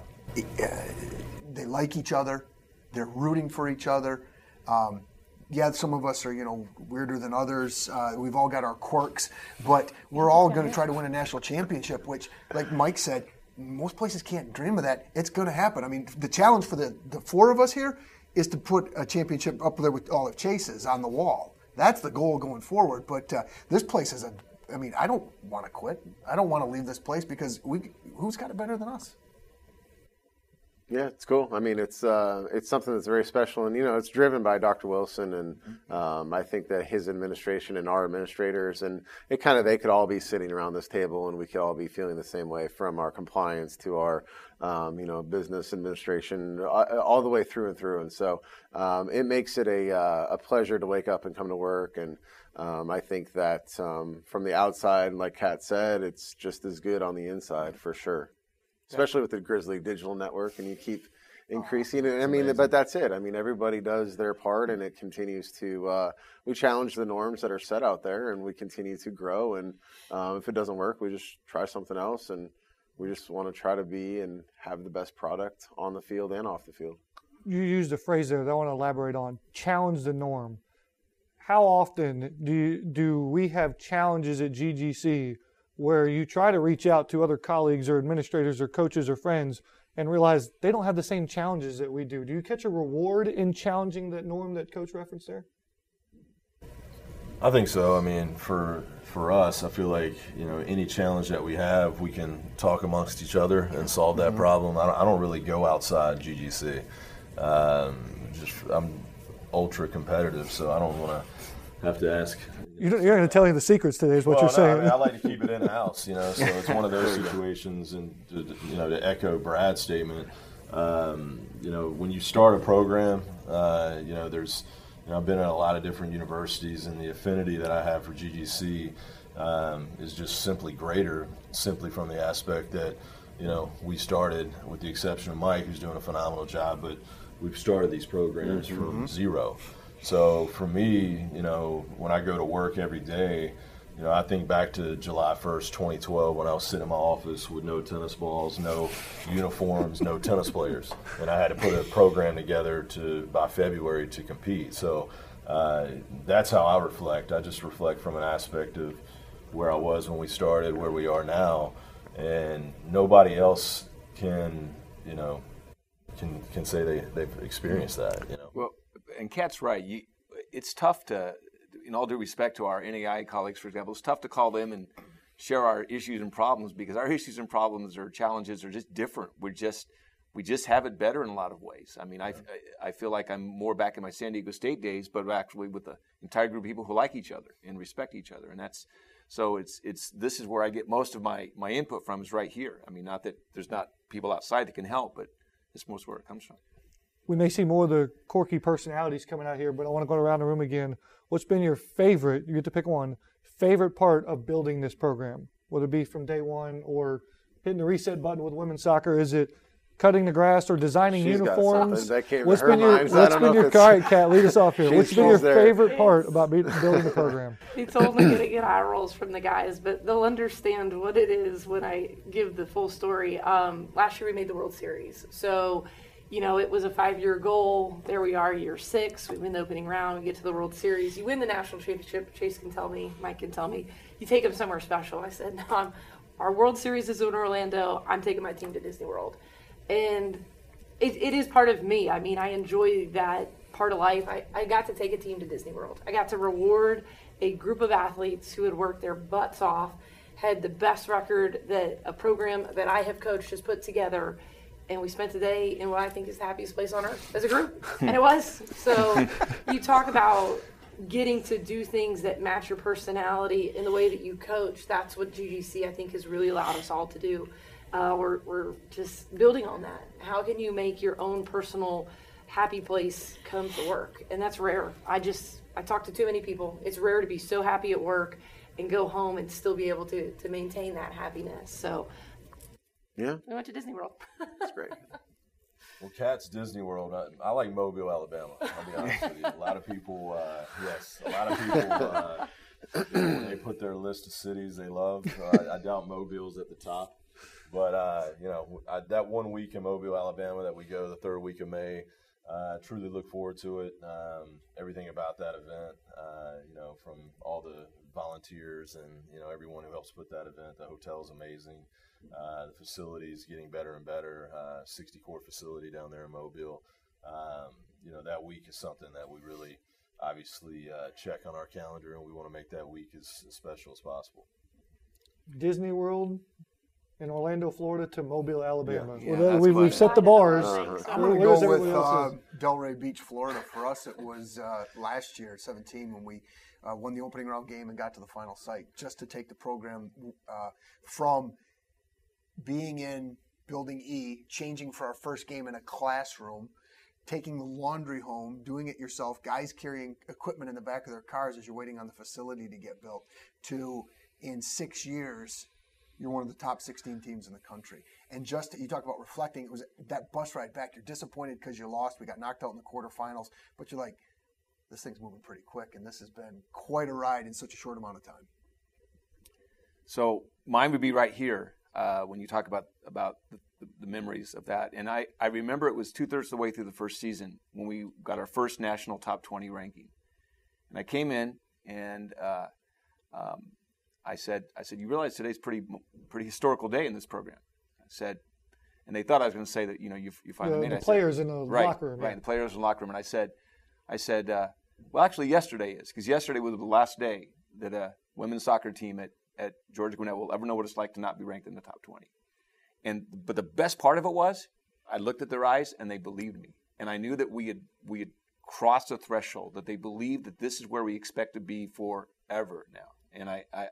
Speaker 7: they like each other, they're rooting for each other. Um, yeah, some of us are, you know, weirder than others. Uh, we've all got our quirks, but we're all going to try to win a national championship, which, like Mike said, most places can't dream of that. It's going to happen. I mean, the challenge for the, the four of us here is to put a championship up there with Olive Chases on the wall. That's the goal going forward. But uh, this place is a, I mean, I don't want to quit. I don't want to leave this place because we, who's got it better than us?
Speaker 4: Yeah, it's cool. I mean, it's uh, it's something that's very special, and you know, it's driven by Dr. Wilson, and um, I think that his administration and our administrators, and it kind of they could all be sitting around this table, and we could all be feeling the same way, from our compliance to our um, you know business administration, uh, all the way through and through. And so um, it makes it a uh, a pleasure to wake up and come to work, and um, I think that um, from the outside, like Kat said, it's just as good on the inside for sure especially with the Grizzly Digital Network, and you keep increasing it. I mean, but that's it. I mean, everybody does their part, and it continues to. Uh, we challenge the norms that are set out there, and we continue to grow. And um, if it doesn't work, we just try something else, and we just want to try to be and have the best product on the field and off the field.
Speaker 3: You used a phrase there that I want to elaborate on. Challenge the norm. How often do you, do we have challenges at GGC where you try to reach out to other colleagues or administrators or coaches or friends and realize they don't have the same challenges that we do. Do you catch a reward in challenging that norm that coach referenced there?
Speaker 6: I think so. I mean, for for us, I feel like you know any challenge that we have, we can talk amongst each other and solve that mm-hmm. problem. I don't, I don't, really go outside GGC. Um, just I'm ultra competitive, so I don't want to have to ask
Speaker 3: you're not going to tell me the secrets today, is what
Speaker 6: well,
Speaker 3: you're
Speaker 6: no,
Speaker 3: saying.
Speaker 6: I, mean, I, like to keep it in house, you know. So it's one of those situations, and to, you know, to echo Brad's statement, um, you know, when you start a program, uh, you know, there's, you know, I've been at a lot of different universities, and the affinity that I have for GGC um, is just simply greater, simply from the aspect that, you know, we started, with the exception of Mike, who's doing a phenomenal job, but we've started these programs mm-hmm. from zero. So for me, you know, when I go to work every day, you know, I think back to July 1st, 2012, when I was sitting in my office with no tennis balls, no uniforms, no tennis players, and I had to put a program together to by February to compete. So uh, that's how I reflect. I just reflect from an aspect of where I was when we started, where we are now, and nobody else can, you know, can can say they they've experienced that. You know.
Speaker 8: Well, and Kat's right. You, it's tough to, in all due respect to our NAIA colleagues, for example, it's tough to call them and share our issues and problems because our issues and problems or challenges are just different. We're just we just have it better in a lot of ways. I mean, I, I feel like I'm more back in my San Diego State days, but actually with the entire group of people who like each other and respect each other, and that's so it's it's this is where I get most of my my input from is right here. I mean, not that there's not people outside that can help, but it's most where it comes from
Speaker 3: we may see more of the quirky personalities coming out here, but I want to go around the room again. What's been your favorite, you get to pick one, favorite part of building this program? Whether it be from day one or hitting the reset button with women's soccer? Is it cutting the grass or designing
Speaker 4: She's
Speaker 3: uniforms?
Speaker 4: what's been your,
Speaker 3: what's been your all right, Kat, lead us off here. what's been your there. favorite part about building the program?
Speaker 5: It's only going to get eye rolls from the guys, but they'll understand what it is when I give the full story. Um, last year we made the World Series. So you know, it was a five year goal. There we are, year six. We win the opening round. We get to the World Series. You win the national championship. Chase can tell me, Mike can tell me. You take them somewhere special. I said, no, I'm, our World Series is in Orlando. I'm taking my team to Disney World. And it, it is part of me. I mean, I enjoy that part of life. I, I got to take a team to Disney World. I got to reward a group of athletes who had worked their butts off, had the best record that a program that I have coached has put together and we spent the day in what I think is the happiest place on earth as a group, and it was. So you talk about getting to do things that match your personality in the way that you coach. That's what GGC I think has really allowed us all to do. Uh, we're we're just building on that. How can you make your own personal happy place come to work? And that's rare. I just I talk to too many people. It's rare to be so happy at work and go home and still be able to to maintain that happiness. So
Speaker 4: yeah.
Speaker 5: We went to Disney World.
Speaker 4: That's great.
Speaker 6: Well, Kat's Disney World. I, I, like Mobile, Alabama. I'll be honest with you. A lot of people, uh, yes, a lot of people, uh, when they put their list of cities they love, uh, I, I, doubt Mobile's at the top. But, uh, you know, I, that one week in Mobile, Alabama that we go, the third week of May, uh, I truly look forward to it. Um, everything about that event, uh, you know, from all the volunteers and, you know, everyone who helps put that event. The hotel is amazing. Uh, the facility is getting better and better. Uh, 60 core facility down there in Mobile. Um, you know, that week is something that we really obviously uh, check on our calendar, and we want to make that week as, as special as possible.
Speaker 3: Disney World, in Orlando, Florida to Mobile, Alabama.
Speaker 8: Yeah,
Speaker 3: Well, we, we've set the bars.
Speaker 4: Uh-huh.
Speaker 7: I'm going to go with uh. Delray Beach, Florida. For us, it was uh, last year, 17, when we uh, won the opening round game and got to the final site, just to take the program uh, from being in Building E, changing for our first game in a classroom, taking the laundry home, doing it yourself, guys carrying equipment in the back of their cars as you're waiting on the facility to get built, to in six years, you're one of the top 16 teams in the country. And just you talk about reflecting, it was that bus ride back. You're disappointed because you lost. We got knocked out in the quarterfinals, but you're like, this thing's moving pretty quick, and this has been quite a ride in such a short amount of time.
Speaker 8: So mine would be right here uh, when you talk about about the, the, the memories of that. And I, I remember it was two thirds of the way through the first season when we got our first national top 20 ranking. And I came in and uh, um, I said, I said, you realize today's pretty pretty historical day in this program. I said, and they thought I was going to say that you know you, you finally
Speaker 3: The,
Speaker 8: made
Speaker 3: the
Speaker 8: it. I said,
Speaker 3: players in the
Speaker 8: right,
Speaker 3: locker room.
Speaker 8: right,
Speaker 3: yeah.
Speaker 8: the players in the locker room. And I said, I said, uh, well, actually, yesterday is because yesterday was the last day that a women's soccer team at at Georgia Gwinnett will ever know what it's like to not be ranked in the top 20. And but the best part of it was I looked at their eyes and they believed me, and I knew that we had we had crossed a threshold that they believed that this is where we expect to be forever now. And I, I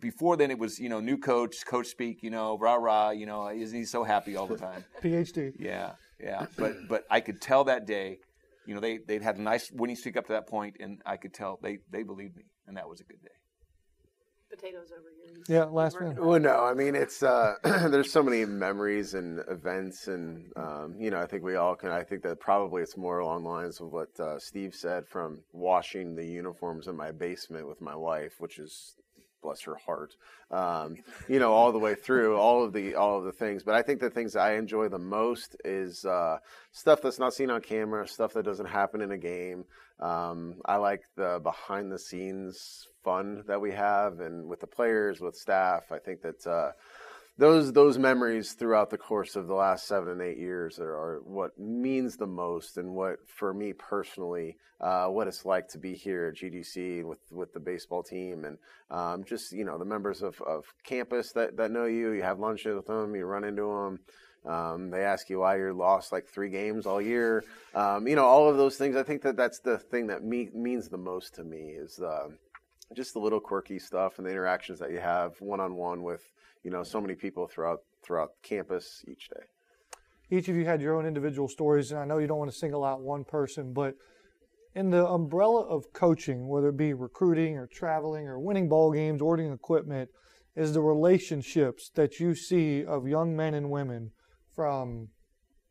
Speaker 8: before then it was you know new coach, coach speak, you know rah rah, you know isn't he so happy all the time?
Speaker 3: PhD.
Speaker 8: Yeah, yeah. But but I could tell that day, you know, they they'd had a nice winning streak up to that point, and I could tell they they believed me, and that was a good day.
Speaker 5: Potatoes over here.
Speaker 3: Yeah, last
Speaker 5: working
Speaker 3: man.
Speaker 4: Well, no, I mean it's uh, there's so many memories and events, and um, you know I think we all can. I think that probably it's more along the lines of what uh, Steve said from washing the uniforms in my basement with my wife, which is bless her heart, um, you know, all the way through all of the all of the things. But I think the things I enjoy the most is uh, stuff that's not seen on camera, stuff that doesn't happen in a game. Um, I like the behind the scenes fun that we have, and with the players, with staff. I think that. Uh, those those memories throughout the course of the last seven and eight years are, are what means the most, and what for me personally, uh, what it's like to be here at GGC with with the baseball team, and um, just you know the members of, of campus that, that know you. You have lunch with them, you run into them. Um, they ask you why you're lost like three games all year. Um, you know all of those things. I think that that's the thing that me, means the most to me is uh, just the little quirky stuff and the interactions that you have one on one with you know so many people throughout throughout campus each day.
Speaker 3: each of you had your own individual stories, and I know you don't want to single out one person, but in the umbrella of coaching, whether it be recruiting or traveling or winning ball games, ordering equipment, is the relationships that you see of young men and women from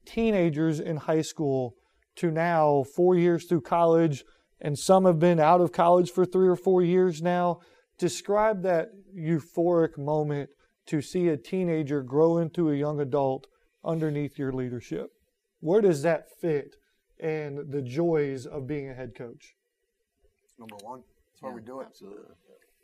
Speaker 3: teenagers in high school to now four years through college, and some have been out of college for three or four years now. Describe that euphoric moment to see a teenager grow into a young adult underneath your leadership. Where does that fit and the joys of being a head coach?
Speaker 7: Number one. That's why we do it.
Speaker 8: Absolutely.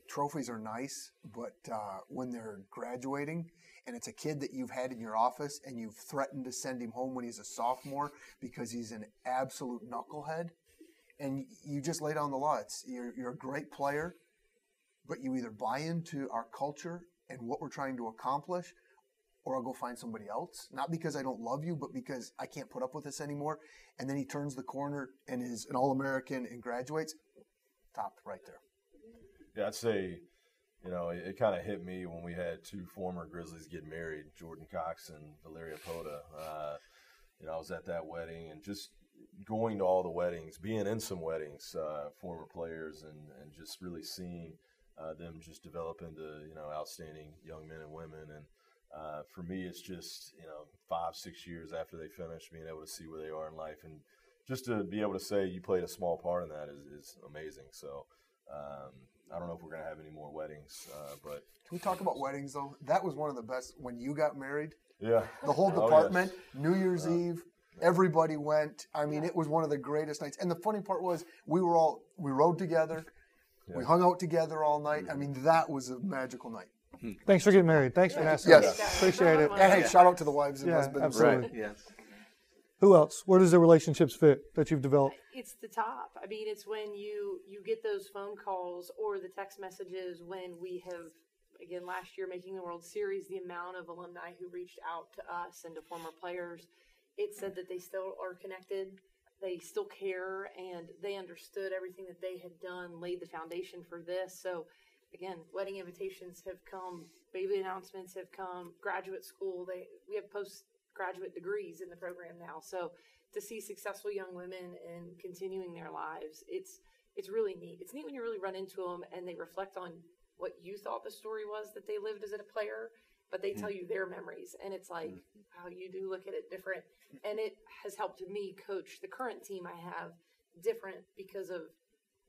Speaker 7: trophies are nice, but uh, when they're graduating and it's a kid that you've had in your office and you've threatened to send him home when he's a sophomore because he's an absolute knucklehead, and you just lay down the law. It's, you're, you're a great player, but you either buy into our culture and what we're trying to accomplish, or I'll go find somebody else. Not because I don't love you, but because I can't put up with this anymore. And then he turns the corner and is an All American and graduates. Top right there.
Speaker 6: Yeah, I'd say, you know, it, it kind of hit me when we had two former Grizzlies get married, Jordan Cox and Valeria Pota. Uh, you know, I was at that wedding and just going to all the weddings, being in some weddings, uh, former players, and, and just really seeing uh, them just develop into, you know, outstanding young men and women. And uh, for me, it's just, you know, five, six years after they finish, being able to see where they are in life. And just to be able to say you played a small part in that is, is amazing. So, um, I don't know if we're going to have any more weddings, uh, but
Speaker 7: Can we talk about weddings though? That was one of the best when you got married.
Speaker 6: yeah.
Speaker 7: The whole
Speaker 6: Oh, yes.
Speaker 7: department, New Year's Eve, everybody went. I mean, it was one of the greatest nights. And the funny part was we were all we rode together. We hung out together all night. I mm-hmm. mean, that was a magical night. Hmm.
Speaker 3: Thanks for getting married. Thanks, Vanessa.
Speaker 7: Yes.
Speaker 3: Appreciate it.
Speaker 7: And hey, shout out to the wives and
Speaker 3: Yeah,
Speaker 7: husbands.
Speaker 3: absolutely.
Speaker 8: Yes.
Speaker 3: Who else? Where does the relationships fit that you've developed?
Speaker 5: It's the top. I mean, it's when you you get those phone calls or the text messages when we have again last year making the World Series, the amount of alumni who reached out to us and to former players, it said that they still are connected, they still care, and they understood everything that they had done, laid the foundation for this. So, again, wedding invitations have come, baby announcements have come, graduate school. They we have postgraduate degrees in the program now. So, to see successful young women and continuing their lives, it's it's really neat. It's neat when you really run into them and they reflect on what you thought the story was that they lived as a player, but they tell mm. you their memories. And it's like, mm. how you do look at it different. And it has helped me coach the current team I have different because of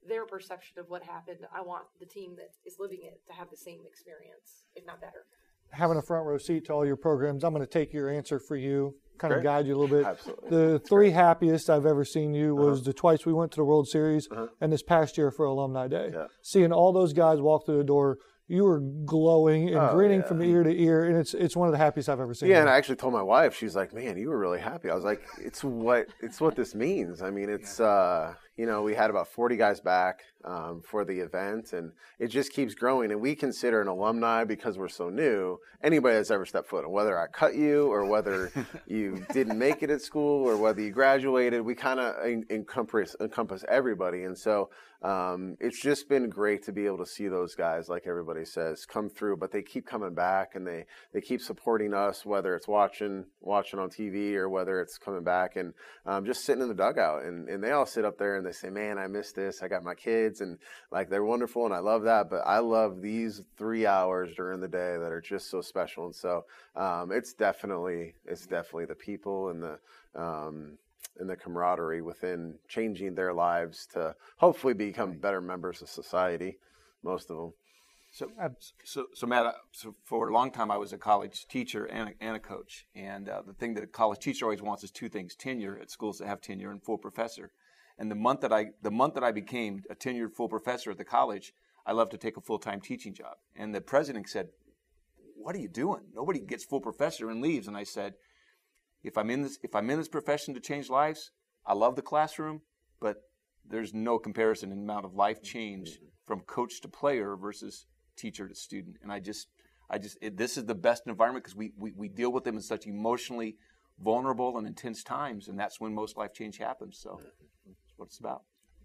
Speaker 5: their perception of what happened. I want the team that is living it to have the same experience, if not better.
Speaker 3: Having a front row seat to all your programs, I'm going to take your answer for you, kind of guide you a little bit.
Speaker 4: Absolutely.
Speaker 3: The three happiest I've ever seen you uh-huh. was
Speaker 4: Uh-huh.
Speaker 3: the twice we went to the World Series uh-huh. and this past year for Alumni Day.
Speaker 4: Yeah.
Speaker 3: Seeing all those guys walk through the door, you were glowing and
Speaker 4: Oh,
Speaker 3: grinning
Speaker 4: yeah.
Speaker 3: from ear to ear, and it's it's one of the happiest I've ever seen.
Speaker 4: Yeah,
Speaker 3: you.
Speaker 4: and I actually told my wife, she's like, "Man, you were really happy." I was like, "It's what it's what this means." I mean, it's uh, you know, we had about forty guys back um, for the event, and it just keeps growing. And we consider an alumni because we're so new. Anybody that's ever stepped foot, and whether I cut you or whether you didn't make it at school or whether you graduated, we kind of encompass encompass everybody. And so um, it's just been great to be able to see those guys, like everybody says, come through. But they keep coming back, and they they keep supporting us, whether it's watching watching on TV or whether it's coming back and um, just sitting in the dugout. And, and they all sit up there and they say, "Man, I miss this. I got my kids, and like they're wonderful, and I love that." But I love these three hours during the day that are just so special. And so um, it's definitely it's definitely the people and the um, and the camaraderie within changing their lives to hopefully become better members of society. Most of them.
Speaker 8: So, so, so Matt, uh, so for a long time I was a college teacher and a, and a coach. And uh, the thing that a college teacher always wants is two things: tenure at schools that have tenure and full professor. And the month that I the month that I became a tenured full professor at the college, I love to take a full time teaching job. And the president said, "What are you doing? Nobody gets full professor and leaves." And I said, "If I'm in this if I'm in this profession to change lives, I love the classroom, but there's no comparison in the amount of life mm-hmm. change from coach to player versus teacher to student. And I just, I just, it, this is the best environment because we, we, we deal with them in such emotionally vulnerable and intense times, and that's when most life change happens. So that's what it's about.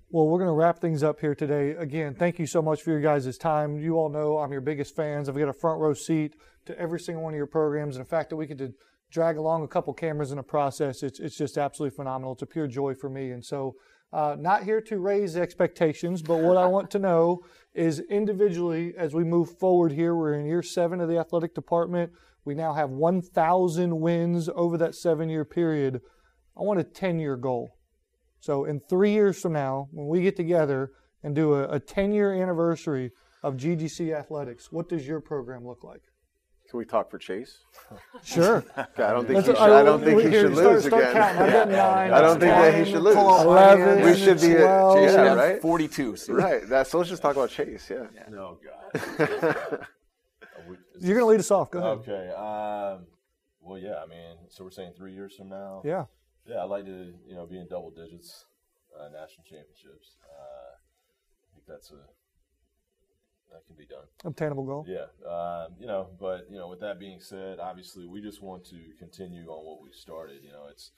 Speaker 3: Well, we're going to wrap things up here today. Again, thank you so much for your guys' time. You all know I'm your biggest fans. I've got a front row seat to every single one of your programs. And the fact that we get to drag along a couple cameras in the process, it's, it's just absolutely phenomenal. It's a pure joy for me. And so, uh, not here to raise expectations, but what I want to know is individually, as we move forward here, we're in year seven of the athletic department. We now have 1,000 wins over that seven year period. I want a 10 year goal. So in three years from now, when we get together and do a, a 10 year anniversary of GGC athletics, what does your program look like?
Speaker 4: Can we talk for Chase?
Speaker 3: Sure.
Speaker 4: I don't think
Speaker 3: Let's-
Speaker 4: he should,
Speaker 3: I-
Speaker 4: I don't think he should
Speaker 3: start-
Speaker 4: lose
Speaker 3: start
Speaker 4: again.
Speaker 3: counting. I've nine,
Speaker 4: I don't think that he should lose.
Speaker 3: 11,
Speaker 4: We should be at
Speaker 3: 12.
Speaker 8: Chase should
Speaker 4: yeah, right.
Speaker 8: 42. So
Speaker 4: Right. That's so let's just talk about Chase. Yeah.
Speaker 6: No, God. We-
Speaker 3: You're going to lead us off. Go ahead.
Speaker 6: Okay. Um, well, yeah. I mean, so we're saying three years from now.
Speaker 3: Yeah.
Speaker 6: Yeah, I'd like to, you know, be in double digits, uh, national championships. Uh, I think that's a that can be done.
Speaker 3: Obtainable goal.
Speaker 6: Yeah, um, you know, but you know, with that being said, obviously we just want to continue on what we started. You know, it's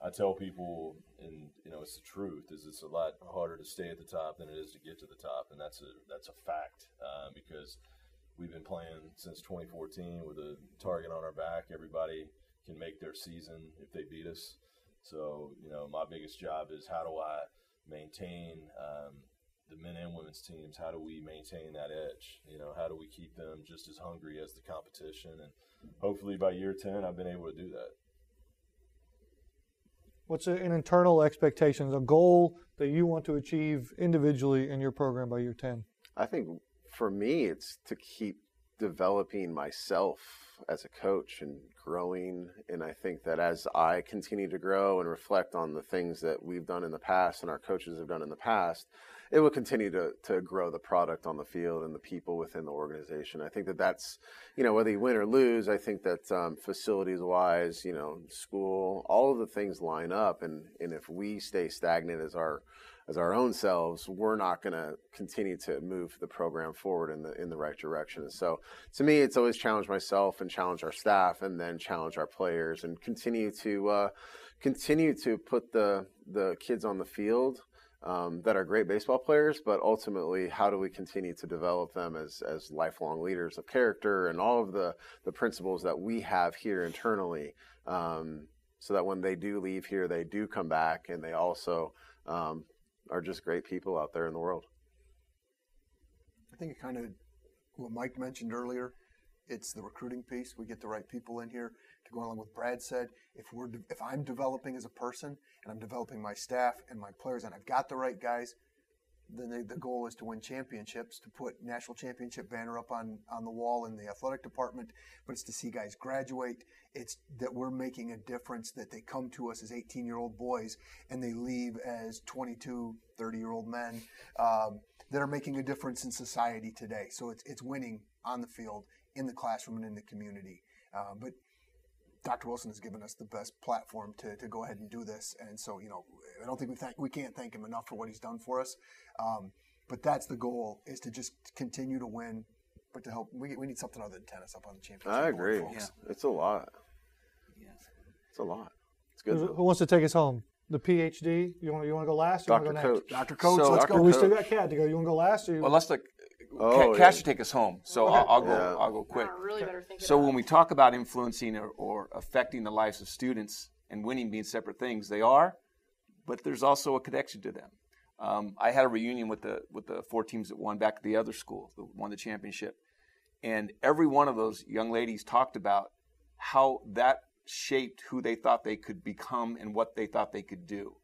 Speaker 6: I tell people, and you know, it's the truth. Is it's a lot harder to stay at the top than it is to get to the top, and that's a that's a fact uh, because we've been playing since 2014 with a target on our back. Everybody can make their season if they beat us. So you know, my biggest job is how do I maintain um, the men and women's teams? How do we maintain that edge? You know, how do we keep them just as hungry as the competition? And hopefully by year 10, I've been able to do that.
Speaker 3: What's an internal expectations, a goal that you want to achieve individually in your program by year 10?
Speaker 4: I think for me, it's to keep developing myself as a coach and growing. And I think that as I continue to grow and reflect on the things that we've done in the past and our coaches have done in the past, it will continue to, to grow the product on the field and the people within the organization. I think that that's, you know, whether you win or lose, I think that um, facilities wise, you know, school, all of the things line up. And, and if we stay stagnant as our, as our own selves, we're not going to continue to move the program forward in the in the right direction. So, to me, it's always challenge myself and challenge our staff, and then challenge our players, and continue to uh, continue to put the the kids on the field um, that are great baseball players, but ultimately, how do we continue to develop them as, as lifelong leaders of character and all of the, the principles that we have here internally, um, so that when they do leave here, they do come back and they also um, are just great people out there in the world.
Speaker 7: I think it kind of what Mike mentioned earlier. It's the recruiting piece. We get the right people in here to go along with Brad said. If we're de- if I'm developing as a person and I'm developing my staff and my players and I've got the right guys, then the goal is to win championships, to put national championship banner up on, on the wall in the athletic department, but it's to see guys graduate. It's that we're making a difference, that they come to us as 18 year old boys and they leave as 22, 30 year old men um, that are making a difference in society today. So it's, it's winning on the field, in the classroom, and in the community. Uh, but Dr. Wilson has given us the best platform to, to go ahead and do this. And so, you know, I don't think we thank, we can't thank him enough for what he's done for us. Um, but that's the goal is to just continue to win, but to help, we, we need something other than tennis up on the championship.
Speaker 4: I
Speaker 7: board,
Speaker 4: agree.
Speaker 7: folks.
Speaker 4: It's a lot. Yes. It's a lot. It's good.
Speaker 3: Who who wants to take us home? The PhD. You want you want to go last? Or you
Speaker 4: Dr.
Speaker 3: wanna go next?
Speaker 4: Coach.
Speaker 7: Dr. Coach,
Speaker 8: So-
Speaker 7: let's
Speaker 8: Dr.
Speaker 3: Well,
Speaker 7: go.
Speaker 3: we still got Kat to go. You want to go last? Or you,
Speaker 8: Well, let's look.
Speaker 4: Oh,
Speaker 8: Ca-
Speaker 4: yeah.
Speaker 8: Cash should take us home, so I'll, I'll go.
Speaker 4: Yeah.
Speaker 8: I'll go quick.
Speaker 5: I really better think
Speaker 8: So when we talk about influencing or, or affecting the lives of students and winning being separate things, they are, but there's also a connection to them. Um, I had a reunion with the with the four teams that won back at the other school, that won the championship, and every one of those young ladies talked about how that shaped who they thought they could become and what they thought they could do.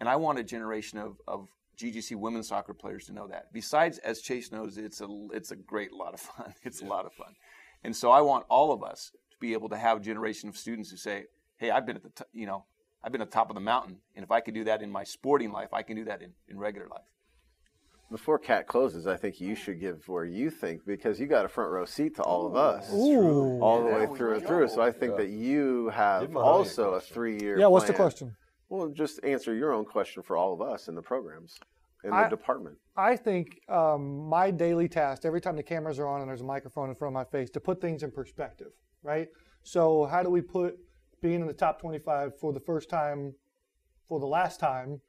Speaker 8: And I want a generation of, of GGC women's soccer players to know that. Besides, as Chase knows, it's a it's a great lot of fun. It's a lot of fun, and so I want all of us to be able to have a generation of students who say, "Hey, I've been at the t- you know I've been at the top of the mountain, and if I can do that in my sporting life, I can do that in, in regular life."
Speaker 4: Before Kat closes, I think you should give where you think because you got a front row seat to all of us,
Speaker 3: Ooh.
Speaker 4: all the way
Speaker 7: oh,
Speaker 4: through and through. So I think that you have
Speaker 6: Give a
Speaker 4: also a three-year.
Speaker 3: yeah. What's the question?
Speaker 4: Well, just answer your own question for all of us in the programs, in the
Speaker 3: I-
Speaker 4: department.
Speaker 3: I think um, my daily task, every time the cameras are on and there's a microphone in front of my face, to put things in perspective, right? So, how do we put being in the top 25 for the first time, for the last time,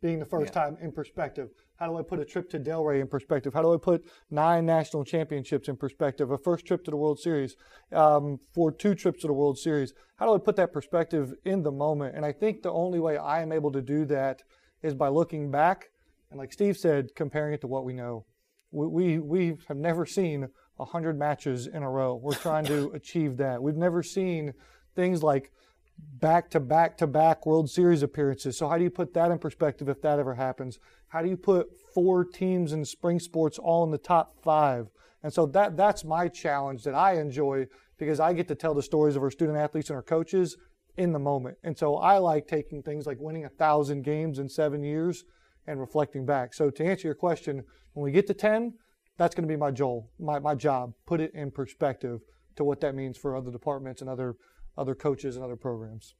Speaker 3: being the first time in perspective? How do I put a trip to Delray in perspective? How do I put nine national championships in perspective? A first trip to the World Series, um, for two trips to the World Series. How do I put that perspective in the moment? And I think the only way I am able to do that is by looking back and like Steve said, comparing it to what we know, we we, we have never seen hundred matches in a row. We're trying to achieve that. We've never seen things like back to back to back World Series appearances. So how do you put that in perspective if that ever happens? How do you put four teams in spring sports all in the top five? And so that that's my challenge that I enjoy because I get to tell the stories of our student athletes and our coaches in the moment. And so I like taking things like winning a thousand games in seven years and reflecting back. So to answer your question, when we get to 10, that's going to be my goal, my, my job. Put it in perspective to what that means for other departments and other other coaches and other programs.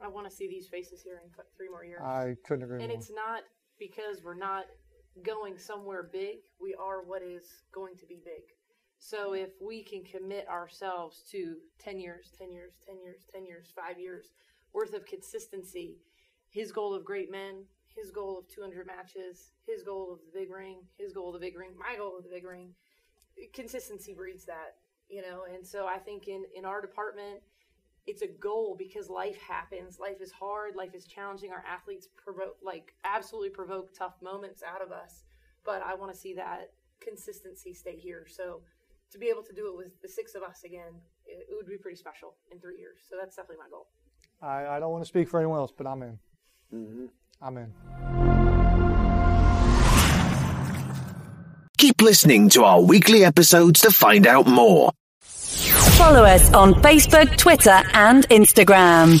Speaker 5: I want to see these faces here in th- three more years.
Speaker 3: I couldn't agree
Speaker 5: and
Speaker 3: more.
Speaker 5: it's not because we're not going somewhere big. We are what is going to be big. So if we can commit ourselves to 10 years, 10 years, 10 years, 10 years, 5 years worth of consistency, his goal of great men, his goal of 200 matches, his goal of the big ring, his goal of the big ring, my goal of the big ring, consistency breeds that, you know. And so I think in in our department it's a goal because life happens. Life is hard. Life is challenging. Our athletes provoke, like, absolutely provoke tough moments out of us. But I want to see that consistency stay here. So to be able to do it with the six of us again, it, it would be pretty special in three years. So that's definitely my goal.
Speaker 3: I, I don't want to speak for anyone else, but I'm in. Mm-hmm. I'm in.
Speaker 9: Keep listening to our weekly episodes to find out more. Follow us on Facebook, Twitter, and Instagram.